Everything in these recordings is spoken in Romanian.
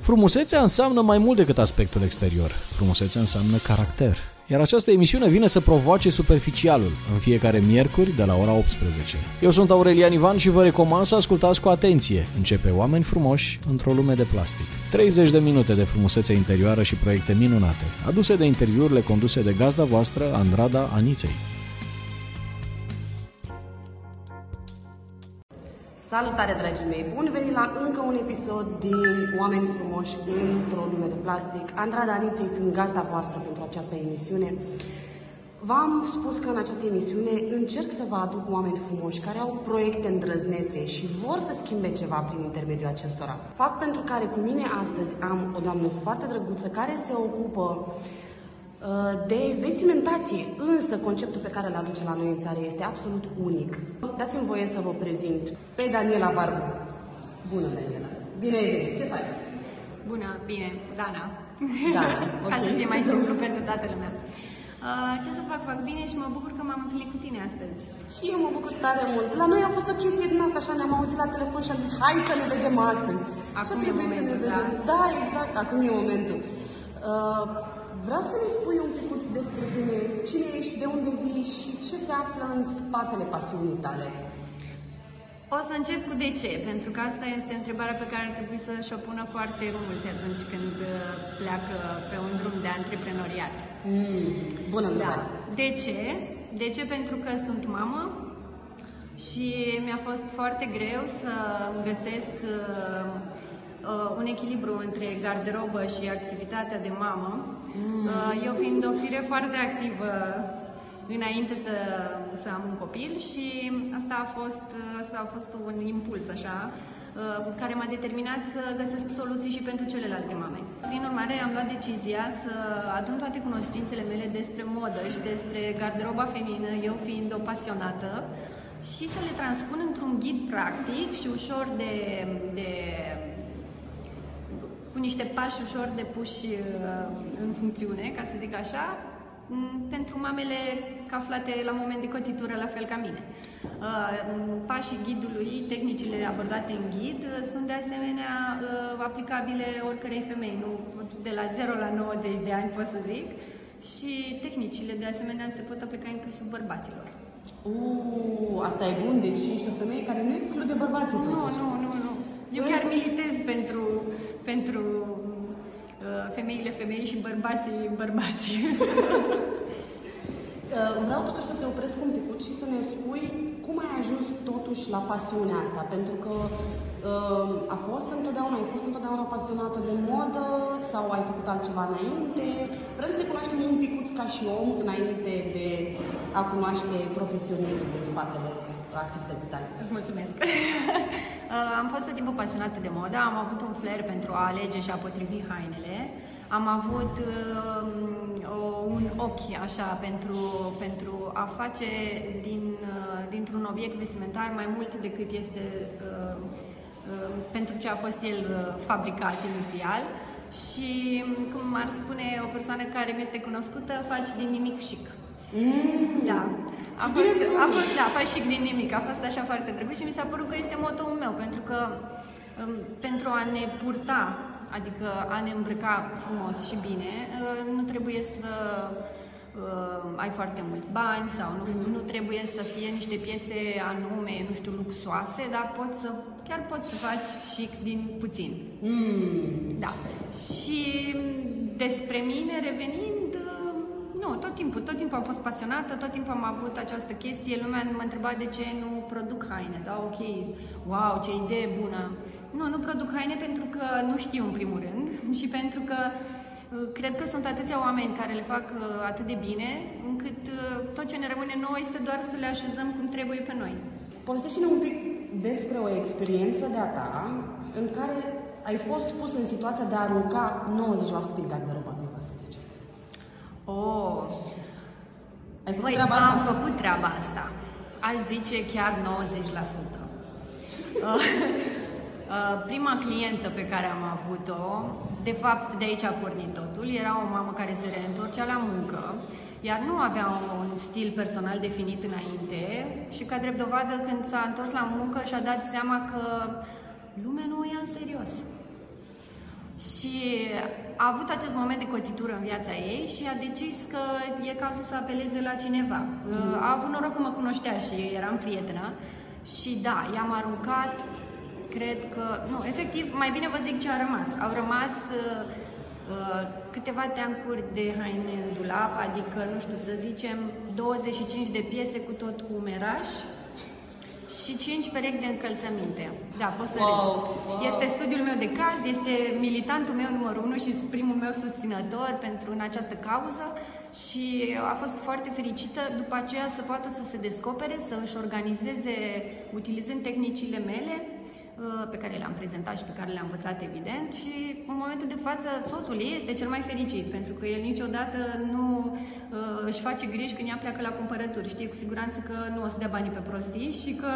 Frumusețea înseamnă mai mult decât aspectul exterior. Frumusețea înseamnă caracter. Iar această emisiune vine să provoace superficialul în fiecare miercuri de la ora 18. Eu sunt Aurelian Ivan și vă recomand să ascultați cu atenție. Începe Oameni frumoși într-o lume de plastic. 30 de minute de frumusețe interioară și proiecte minunate, aduse de interviurile conduse de gazda voastră, Andrada Aniței. Salutare, dragii mei! Bun venit la încă un episod din Oameni frumoși într-o lume de plastic. Andrada Aniței sunt gazda voastră pentru această emisiune. V-am spus că în această emisiune încerc să vă aduc oameni frumoși care au proiecte îndrăznețe și vor să schimbe ceva prin intermediul acestora. Fapt pentru care cu mine astăzi am o doamnă foarte drăguță care se ocupă Uh, de vestimentație, însă conceptul pe care îl aduce la noi în țară este absolut unic. Dați-mi voie să vă prezint pe Daniela Barbu. Bună, Daniela! Bine ai venit! Ce faci? Bună, bine, Dana. Dana, okay. Ca să fie mai simplu pentru toată lumea. Uh, ce să fac? Fac bine și mă bucur că m-am întâlnit cu tine astăzi. Și eu mă bucur tare mult. La noi a fost o chestie din asta, așa ne-am auzit la telefon și am zis, hai să ne vedem astăzi. Acum e momentul, da? Da, exact, acum e momentul. Uh, Vreau să ne spui un pic despre tine, cine ești, de unde vii și ce se află în spatele pasiunii tale. O să încep cu de ce, pentru că asta este întrebarea pe care ar trebui să-și o pună foarte mulți atunci când uh, pleacă pe un drum de antreprenoriat. Mm, bună da. De ce? De ce? Pentru că sunt mamă și mi-a fost foarte greu să găsesc uh, uh, un echilibru între garderobă și activitatea de mamă. Mm. Uh, eu fiind o fire foarte activă înainte să, să am un copil și asta a fost, asta a fost un impuls așa uh, care m-a determinat să găsesc soluții și pentru celelalte mame. Prin urmare, am luat decizia să adun toate cunoștințele mele despre modă și despre garderoba feminină, eu fiind o pasionată, și să le transpun într-un ghid practic și ușor de, de cu niște pași ușor de puși uh, în funcțiune, ca să zic așa, pentru mamele aflate la moment de cotitură, la fel ca mine. Uh, pașii ghidului, tehnicile abordate în ghid, uh, sunt de asemenea aplicabile oricărei femei, nu de la 0 la 90 de ani, pot să zic, și tehnicile de asemenea se pot aplica inclusiv bărbaților. Uh, asta e bun, deci ești o femeie care nu exclude bărbații. Nu, nu, nu, nu. Eu chiar militez pentru, pentru uh, femeile femei și bărbații bărbații. Uh, vreau totuși să te opresc un pic și să ne spui cum ai ajuns totuși la pasiunea asta, pentru că uh, a fost întotdeauna, ai fost întotdeauna pasionată de modă sau ai făcut altceva înainte? Vrem să te cunoaștem un picuț ca și om înainte de a cunoaște profesionistul din spatele activității tale. Îți mulțumesc! Uh, am fost tot timpul pasionată de modă, am avut un flair pentru a alege și a potrivi hainele, am avut uh, un ochi așa pentru, pentru a face din, uh, dintr-un obiect vestimentar mai mult decât este uh, uh, pentru ce a fost el uh, fabricat inițial și, cum ar spune o persoană care mi este cunoscută, faci din nimic chic. Mm. Da. A fost, a fost, da, faci chic din nimic, a fost așa foarte drăguț și mi s-a părut că este motoul meu, pentru că um, pentru a ne purta, adică a ne îmbrăca frumos și bine, uh, nu trebuie să uh, ai foarte mulți bani sau nu, mm. nu trebuie să fie niște piese anume, nu știu, luxoase, dar poți să, chiar poți să faci chic din puțin. Mm. Da. Și despre mine, revenind, nu, tot timpul, tot timpul am fost pasionată, tot timpul am avut această chestie, lumea mă întreba de ce nu produc haine, da, ok, wow, ce idee bună. Nu, nu produc haine pentru că nu știu în primul rând și pentru că uh, cred că sunt atâția oameni care le fac uh, atât de bine, încât uh, tot ce ne rămâne nouă este doar să le așezăm cum trebuie pe noi. Povestește-ne un pic despre o experiență de-a ta în care ai fost pus în situația de a arunca 90% din garderoba Oh! Ai făcut Băi, treaba am asta? făcut treaba asta. Aș zice chiar 90%. Uh, uh, prima clientă pe care am avut-o, de fapt de aici a pornit totul, era o mamă care se reîntorcea la muncă, iar nu avea un stil personal definit înainte și ca drept dovadă când s-a întors la muncă și-a dat seama că lumea nu o ia în serios. Și a avut acest moment de cotitură în viața ei și a decis că e cazul să apeleze la cineva. Mm. A avut noroc că mă cunoștea și eram prietenă și da, i-am aruncat, cred că, nu, efectiv, mai bine vă zic ce a rămas. Au rămas uh, uh, câteva teancuri de haine în dulap, adică, nu știu, să zicem, 25 de piese cu tot cu umeraș, și 5 perechi de încălțăminte. Da, poți să wow, wow. Este studiul meu de caz, este militantul meu numărul 1 și primul meu susținător pentru în această cauză și a fost foarte fericită după aceea să poată să se descopere, să își organizeze, utilizând tehnicile mele, Uh, pe care le-am prezentat și pe care le-am învățat, evident, și în momentul de față soțul ei este cel mai fericit, pentru că el niciodată nu uh, își face griji când ea pleacă la cumpărături. Știe cu siguranță că nu o să dea banii pe prostii și că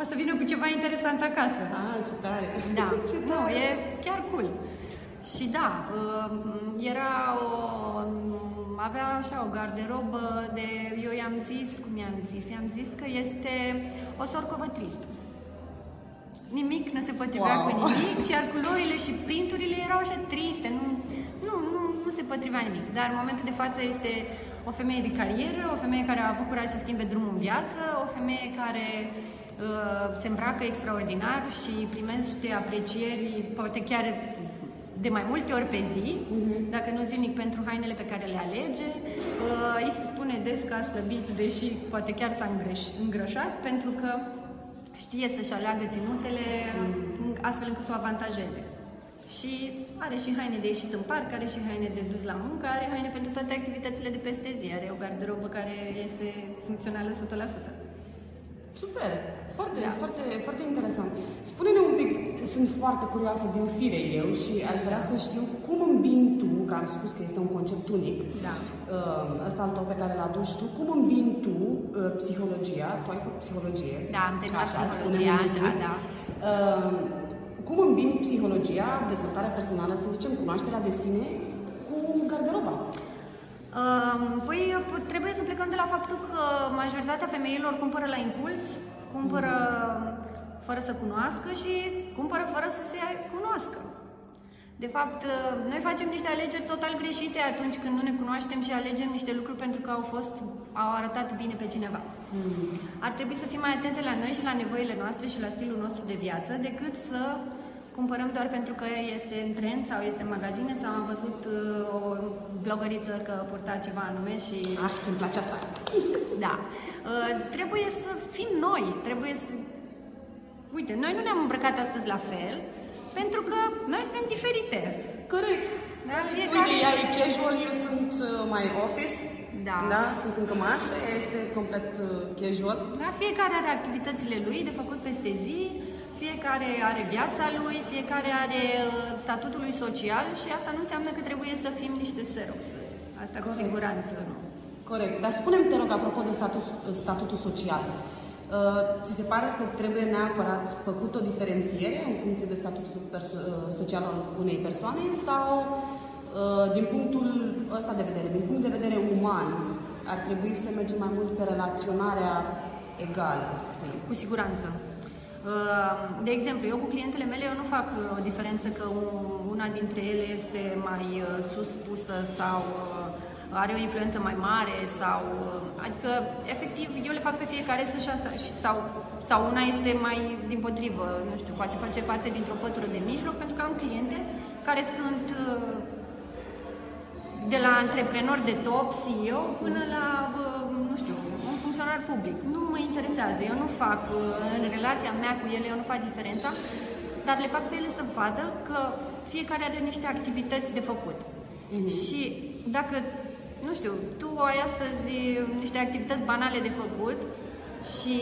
o să vină cu ceva interesant acasă. Ah, ce tare! Da, ce tare. nu, e chiar cool. Și da, uh, era o avea așa o garderobă de, eu i-am zis, cum i-am zis, i-am zis că este o sorcovă tristă. Nimic nu se potrivea wow. cu nimic, iar culorile și printurile erau așa triste, nu, nu, nu, nu se potrivea nimic. Dar în momentul de față este o femeie de carieră, o femeie care a avut curaj să schimbe drumul în viață, o femeie care uh, se îmbracă extraordinar și primește aprecieri, poate chiar de mai multe ori pe zi, uh-huh. dacă nu zilnic pentru hainele pe care le alege. Uh, îi se spune des că a slăbit, deși poate chiar s-a îngrășat, pentru că știe să-și aleagă ținutele astfel încât să o avantajeze. Și are și haine de ieșit în parc, are și haine de dus la muncă, are haine pentru toate activitățile de peste zi, are o garderobă care este funcțională 100%. Super! Foarte, da. foarte, foarte interesant. Spune-ne un pic, sunt foarte curioasă din fire eu și aș vrea să știu cum îmbini tu, că am spus că este un concept unic, da. uh, ăsta al tău pe care l aduci tu, cum îmbini tu uh, psihologia, tu ai făcut psihologie. Da, am terminat psihologia, așa, da. Uh, cum îmbini psihologia, dezvoltarea personală, să zicem, cunoașterea de sine, cu garderoba? Păi trebuie să plecăm de la faptul că majoritatea femeilor cumpără la impuls, cumpără fără să cunoască și cumpără fără să se cunoască. De fapt, noi facem niște alegeri total greșite atunci când nu ne cunoaștem și alegem niște lucruri pentru că au fost, au arătat bine pe cineva. Mm. Ar trebui să fim mai atente la noi și la nevoile noastre și la stilul nostru de viață decât să cumpărăm doar pentru că este în trend sau este în magazine sau am văzut uh, o blogăriță că purta ceva anume și... Ah, ce-mi place asta! Da. Uh, trebuie să fim noi, trebuie să... Uite, noi nu ne-am îmbrăcat astăzi la fel, pentru că noi suntem diferite. Corect. Da, fiecare... Uite, ea e casual, eu sunt uh, mai office. Da. da. Sunt în cămașă, este complet uh, casual. Da, fiecare are activitățile lui de făcut peste zi, fiecare are viața lui, fiecare are uh, statutul lui social și asta nu înseamnă că trebuie să fim niște xerox. Asta Corect. cu siguranță nu. Corect. Dar spune-mi, te rog, apropo de status, statutul social, uh, ți se pare că trebuie neapărat făcut o diferențiere în funcție de statutul uh, social al unei persoane sau din punctul ăsta de vedere, din punct de vedere uman, ar trebui să mergem mai mult pe relaționarea egală, să spunem? Cu siguranță. Ehm, de exemplu, eu cu clientele mele eu nu fac uh, o diferență că una dintre ele este mai uh, sus pusă sau uh, are o influență mai mare sau adică efectiv eu le fac pe fiecare să-și asta sau, sau una este mai din potrivă, nu știu, poate face parte dintr-o pătură de mijloc pentru că am cliente care sunt de la antreprenori de top, CEO, până la, nu știu, un funcționar public. Nu mă interesează, eu nu fac, în relația mea cu ele, eu nu fac diferența, dar le fac pe ele să vadă că fiecare are niște activități de făcut. Mm-hmm. Și dacă, nu știu, tu ai astăzi niște activități banale de făcut și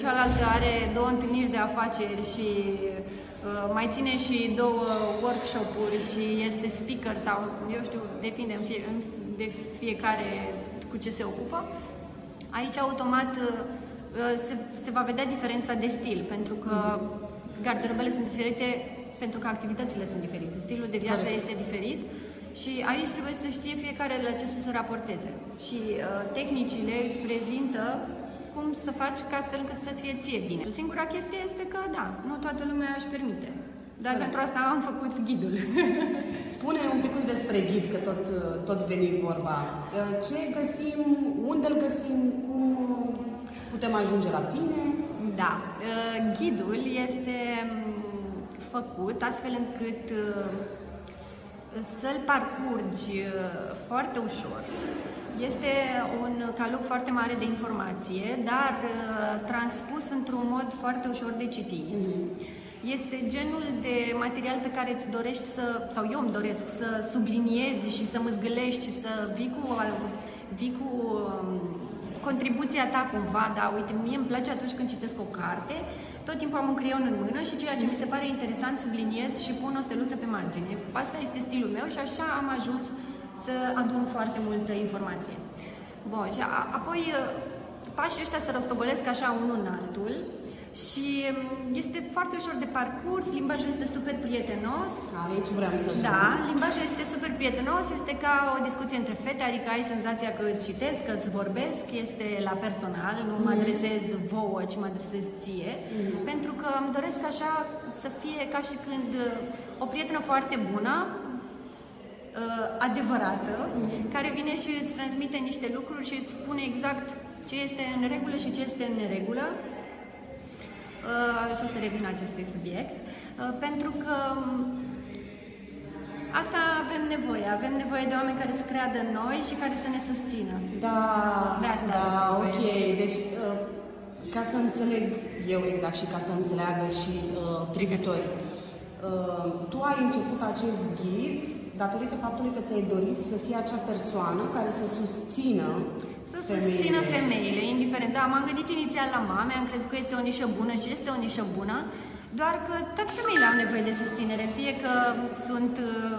cealaltă are două întâlniri de afaceri și uh, mai ține și două workshop-uri și este speaker sau, eu știu, depinde în fie, în, de fiecare cu ce se ocupă, aici automat uh, se, se va vedea diferența de stil, pentru că garderobele sunt diferite pentru că activitățile sunt diferite, stilul de viață Corect. este diferit și aici trebuie să știe fiecare la ce să se raporteze. Și uh, tehnicile îți prezintă cum să faci ca astfel încât să-ți fie ție bine. Singura chestie este că, da, nu toată lumea își permite. Dar Corect. pentru asta am făcut ghidul. Spune un pic despre ghid, că tot, tot veni vorba. Ce găsim, unde îl găsim, cum putem ajunge la tine? Da, uh, ghidul este mm, făcut astfel încât uh, să-l parcurgi uh, foarte ușor. Este un calup foarte mare de informație, dar uh, transpus într-un mod foarte ușor de citit. Este genul de material pe care îți dorești să, sau eu îmi doresc, să subliniezi și să măzgălești și să vii cu, vii cu um, contribuția ta cumva, da, uite, mie îmi place atunci când citesc o carte, tot timpul am un creion în mână și ceea ce mi se pare interesant subliniez și pun o steluță pe margine. Asta este stilul meu și așa am ajuns să adun foarte multă informație. Bun, și a, apoi pașii ăștia se rostogolesc așa unul în altul și este foarte ușor de parcurs, limbajul este super prietenos. Aici vreau să Da, limbajul este super prietenos, este ca o discuție între fete, adică ai senzația că îți citesc, că îți vorbesc, este la personal, nu mă adresez vouă, ci mă adresez ție, Mhm. pentru că îmi doresc așa să fie ca și când uh, o prietenă foarte bună, uh, adevărată, care vine și îți transmite niște lucruri și îți spune exact ce este în regulă și ce este în neregulă. Uh, și o să revin acestui subiect, uh, pentru că um, asta avem nevoie. Avem nevoie de oameni care să creadă în noi și care să ne susțină. Da, De asta da, avem ok. nevoie. Deci, uh, ca să înțeleg eu exact și ca să înțeleagă și uh, privitorii, uh, tu ai început acest ghid datorită faptului că ți-ai dorit să fii acea persoană care să susțină Să femeile. susțină femeile, indiferent. Da, m-am gândit inițial la mame, am crezut că este o nișă bună și este o nișă bună, doar că toate femeile au nevoie de susținere, fie că sunt uh,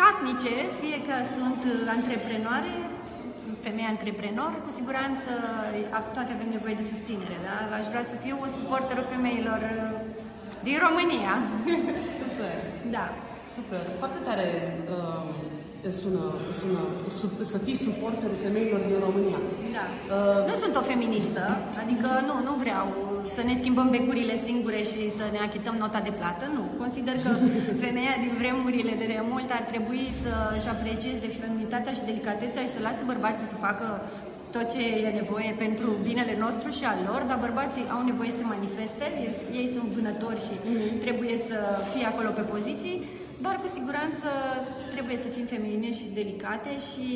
casnice, fie că sunt uh, antreprenoare, femei antreprenor, cu siguranță a- toate avem nevoie de susținere, da? Aș vrea să fiu suporterul femeilor uh, din România. Super, da. Super. Foarte tare uh, sună, sună su- să fii suporterul femeilor din România. Da. Uh, Nu sunt o feministă, adică nu, nu vreau să ne schimbăm becurile singure și să ne achităm nota de plată, nu. Consider că femeia din vremurile de demult ar trebui să-și aprecieze și feminitatea și delicatețea și să lase bărbații să facă tot ce e nevoie pentru binele nostru și al lor, dar bărbații au nevoie să manifeste, ei, ei sunt vânători și trebuie să fie acolo pe poziții, dar cu siguranță trebuie să fim feminine și delicate și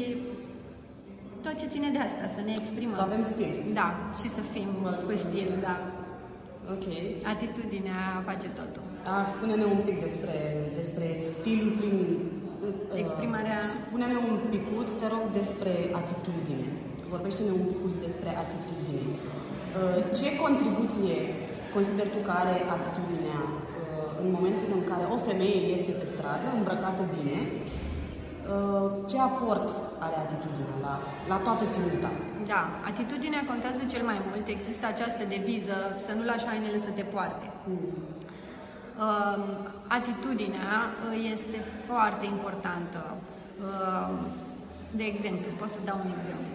tot ce ține de asta, să ne exprimăm. Să avem stil. Da, și să fim cu stil, da. Ok. Atitudinea face totul. Da, spune-ne un pic despre, despre stilul prin... uh, Exprimarea- Spune-ne un picuț, te rog, despre atitudine. Vorbește-ne un picuț despre atitudine. Uh, Ce contribuție consideri tu că are atitudinea uh, în momentul în care o femeie este pe stradă, îmbrăcată bine? Uh, Ce aport are atitudinea la, la toată ținuta? Da, atitudinea contează cel mai mult. Există această deviză să nu lași hainele să te poarte. Um, atitudinea uh, este foarte importantă. Um, de exemplu, pot să dau un exemplu.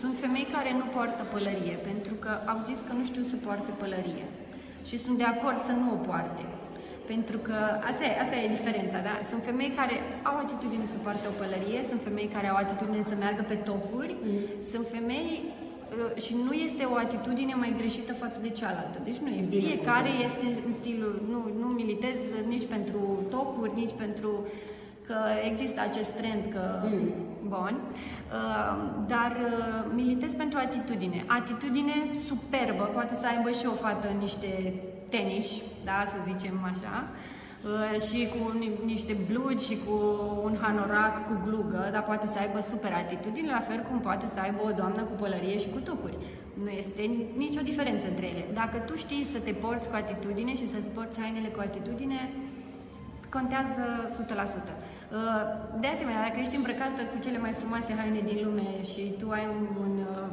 Sunt femei care nu poartă pălărie pentru că au zis că nu știu să poarte pălărie și sunt de acord să nu o poarte. Pentru că asta e, asta e diferența, da? Sunt femei care au atitudine să poarte o pălărie, sunt femei care au atitudine să meargă pe topuri, sunt femei uh, și nu este o atitudine mai greșită față de cealaltă. Deci nu e. Bine Fiecare cuvântat. este în stilul, nu, nu militez nici pentru topuri, nici pentru că există acest trend că Mm. bun, Uh, dar uh, militez pentru atitudine. Atitudine superbă, poate să aibă și o fată niște tenis, da, să zicem așa, uh, și cu ni- niște blugi și cu un hanorac cu glugă, dar poate să aibă super atitudine, la fel cum poate să aibă o doamnă cu pălărie și cu tocuri. Nu este nicio diferență între ele. Dacă tu știi să te porți cu atitudine și să-ți porți hainele cu atitudine, contează 100%. Uh, De asemenea, dacă ești îmbrăcată cu cele mai frumoase haine din lume și tu ai un, un uh,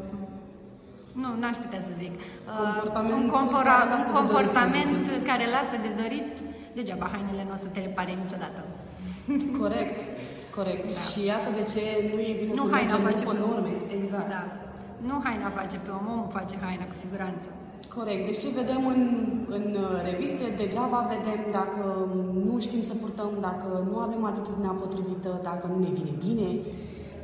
nu, n-aș putea să zic, uh, Comportament un, compora, care lasă un de dorit, să comportament zicem. care lasă de dorit, degeaba hainele nu o să te repare niciodată. Corect, corect. Da. Și iată de ce nu e bine Nu să haina mergem face după pe om. norme. Exact. Da. Nu haina face pe om, omul face haina cu siguranță. Corect. Deci ce vedem în, în uh, reviste, degeaba vedem dacă nu știm să purtăm, dacă nu avem atitudinea potrivită, dacă nu ne vine bine.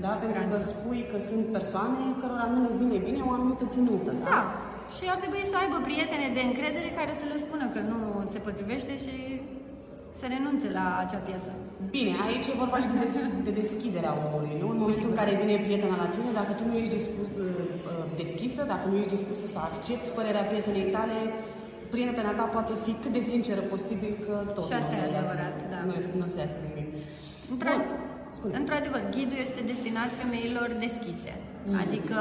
Da? Pentru că spui că sunt persoane cărora nu le vine bine o anumită ținută. Da? Da. Și ar trebui să aibă prietene de încredere care să le spună că nu se potrivește și să renunțe la acea piesă. Bine, aici e vorba și de, des- de deschiderea omului, nu? În momentul în care vine prietena la tine, dacă tu nu ești dispus, uh, uh, deschisă, dacă nu ești dispusă să accepti părerea prietenei tale, prietena ta poate fi cât de sinceră posibil că tot Și asta nu o e să iasă. adevărat, da. Nu, nu o să iasă nimic. Într- Bun. Spune. Într-adevăr, ghidul este destinat femeilor deschise. Mhm. Adică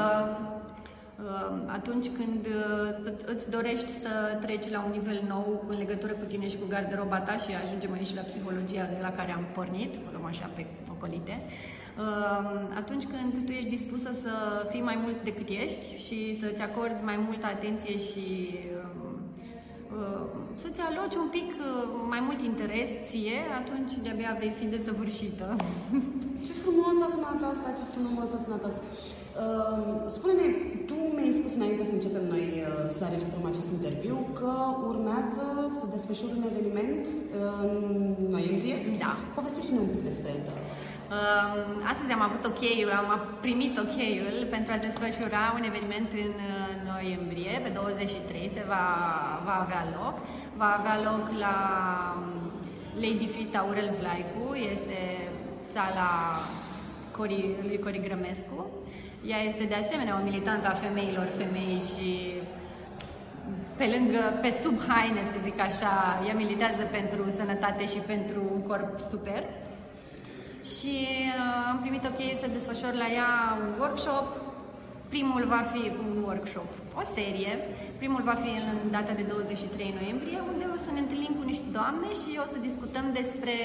uh, atunci când uh, îți dorești să treci la un nivel nou în legătură cu tine și cu garderoba ta și ajungem aici la psihologia de la care am pornit, o luăm așa pe ocolite, uh, atunci când tu ești dispusă să fii mai mult decât ești și să-ți acorzi mai multă atenție și uh, uh, să-ți aloci un pic uh, mai mult interes ție, atunci de-abia vei fi desăvârșită. Ce frumos a sunat asta, ce frumos a sunat asta. Uh, spune-ne, tu mi-ai spus înainte să începem noi uh, să înregistrăm acest interviu că urmează să desfășori un eveniment uh, în noiembrie. Da. Povestește-ne un pic despre el. Um, astăzi am avut ok-ul, am primit ok-ul pentru a desfășura un eveniment în uh, noiembrie, pe 23 se va, va avea loc. Va avea loc la um, Lady Fit Aurel Vlaicu, este sala Cori, lui Cori Grămescu. Ea este de asemenea o militantă a femeilor femei și pe lângă, pe sub haine, să zic așa, ea militează pentru sănătate și pentru un corp super. Și uh, am primit ok să desfășor la ea un workshop. Primul va fi un workshop, o serie. Primul va fi în data de 23 noiembrie, unde o să ne întâlnim cu niște doamne și o să discutăm despre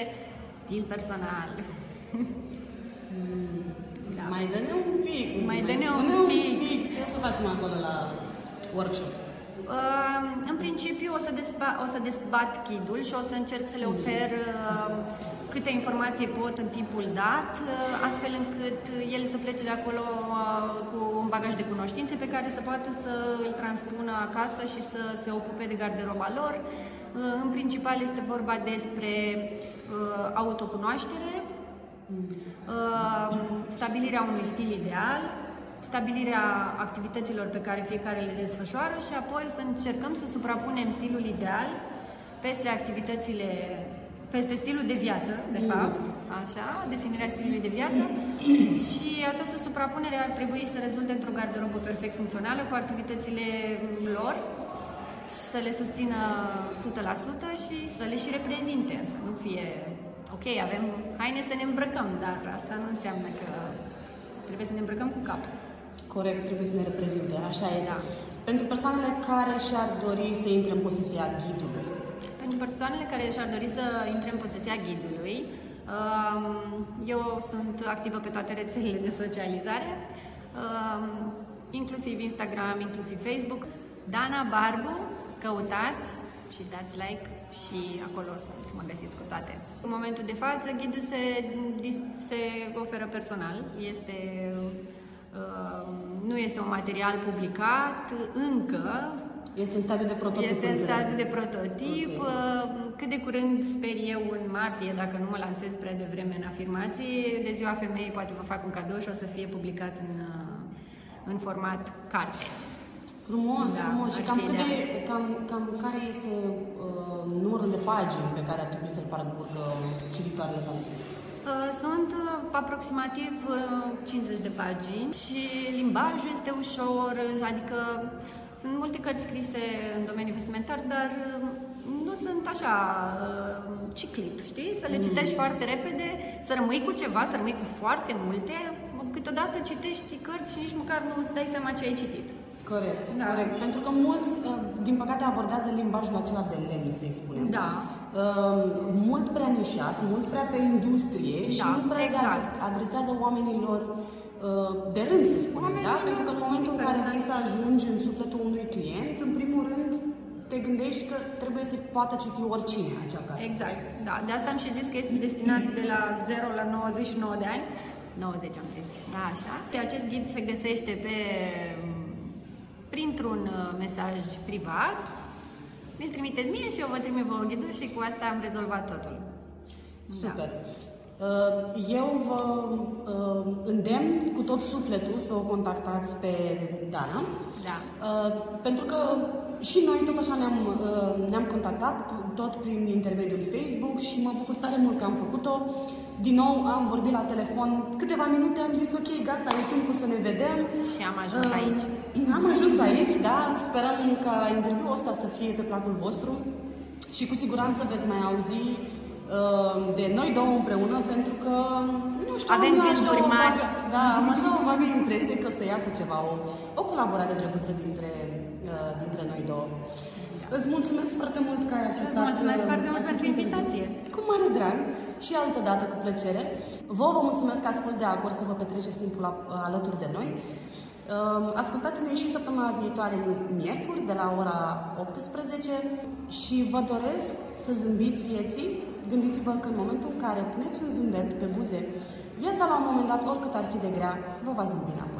stil personal. Da. Mai dă-ne un pic. Mai dă-ne un spune pic. Ce o să facem acolo la workshop? Uh, în principiu o să, desba, o să dezbat ghidul și o să încerc să le ofer uh, câte informații pot în timpul dat, uh, astfel încât el să plece de acolo uh, cu un bagaj de cunoștințe pe care să poată să îl transpună acasă și să se ocupe de garderoba lor. Uh, în principal este vorba despre uh, autocunoaștere, uh, stabilirea unui stil ideal, stabilirea activităților pe care fiecare le desfășoară și apoi să încercăm să suprapunem stilul ideal peste activitățile, peste stilul de viață, de fapt, așa, definirea stilului de viață și această suprapunere ar trebui să rezulte într-o garderobă perfect funcțională cu activitățile lor și să le susțină 100% și să le și reprezinte, să nu fie ok, avem haine să ne îmbrăcăm, dar asta nu înseamnă că trebuie să ne îmbrăcăm cu capul. Corect, trebuie să ne reprezinte, așa este. Da. Pentru persoanele care și-ar dori să intre în posesia ghidului, Pentru persoanele care și-ar dori să intre în posesia ghidului, um, eu sunt activă pe toate rețelele de socializare, um, inclusiv Instagram, inclusiv Facebook. Dana Barbu, căutați și dați like și acolo o să mă găsiți cu toate. În momentul de față, ghidul se, dis- se oferă personal, este, uh, nu este un material publicat încă, este în stadiu de prototip. este în înțeleg. stadiu de prototip. Ok. Uh, Cât de curând, sper eu, în martie, dacă nu mă lansez prea devreme în afirmații, de ziua femeii poate vă fac un cadou și o să fie publicat în, uh, în format carte. Frumos, Da, frumos. Și ar cam, fi cât de, ideal. cam, cam care este uh, numărul de pagini pe care ar trebui să-l parcurgă cititoarele tale? Uh, Sunt uh, aproximativ uh, 50 de pagini și limbajul este ușor, adică sunt multe cărți scrise în domeniul vestimentar, dar uh, nu sunt așa uh, ciclit, știi? Să le citești foarte repede, să rămâi cu ceva, să rămâi cu foarte multe. Câteodată citești cărți și nici măcar nu îți dai seama ce ai citit. Corect, Da. corect. Pentru că mulți, uh, din păcate, abordează limbajul acela de lemn, să-i spunem. Da. Uh, mult prea nișat, mult prea pe industrie și Da, nu prea exact. se adresează oamenilor uh, de rând, să spunem, da? Oamenilor, Pentru că în momentul în care exact. vrei să ajungi în sufletul unui client, în primul rând te gândești că trebuie să poată citi oricine acea carte. Exact, da. De asta am și zis că este destinat de la 0 la 99 de ani. 90 am zis, da, așa. De acest ghid se găsește pe, printr-un uh, mesaj privat, mi-l trimiteți mie și eu vă trimit vouă ghidul și cu asta am rezolvat totul. Super. Da. Eu vă îndemn cu tot sufletul să o contactați pe Dana. Da. Pentru că și noi tot așa ne-am, ne-am contactat, tot prin intermediul Facebook și mă bucur tare mult că am făcut-o. Din nou am vorbit la telefon câteva minute, am zis ok, gata, e timpul să ne vedem. Și am ajuns uh, aici. Am ajuns aici, da, sperăm ca interviul ăsta să fie pe placul vostru și cu siguranță veți mai auzi uh, de noi două împreună, pentru că, nu știu, avem gânduri mari. Vagă, da, am așa o vagă impresie că o să iasă ceva, o, o colaborare drăguță dintre, uh, dintre noi două. Îți mulțumesc foarte mult că ai acceptat Îți mulțumesc uh, foarte mult pentru invitație. Cu mare drag și altă dată cu plăcere. Vă vă mulțumesc că ați fost de acord să vă petreceți timpul alături de noi. Um, ascultați-ne și săptămâna viitoare, miercuri, de la ora 18 și vă doresc să zâmbiți vieții. Gândiți-vă că în momentul în care puneți un zâmbet pe buze, viața la un moment dat, oricât ar fi de grea, vă va zâmbi înapoi.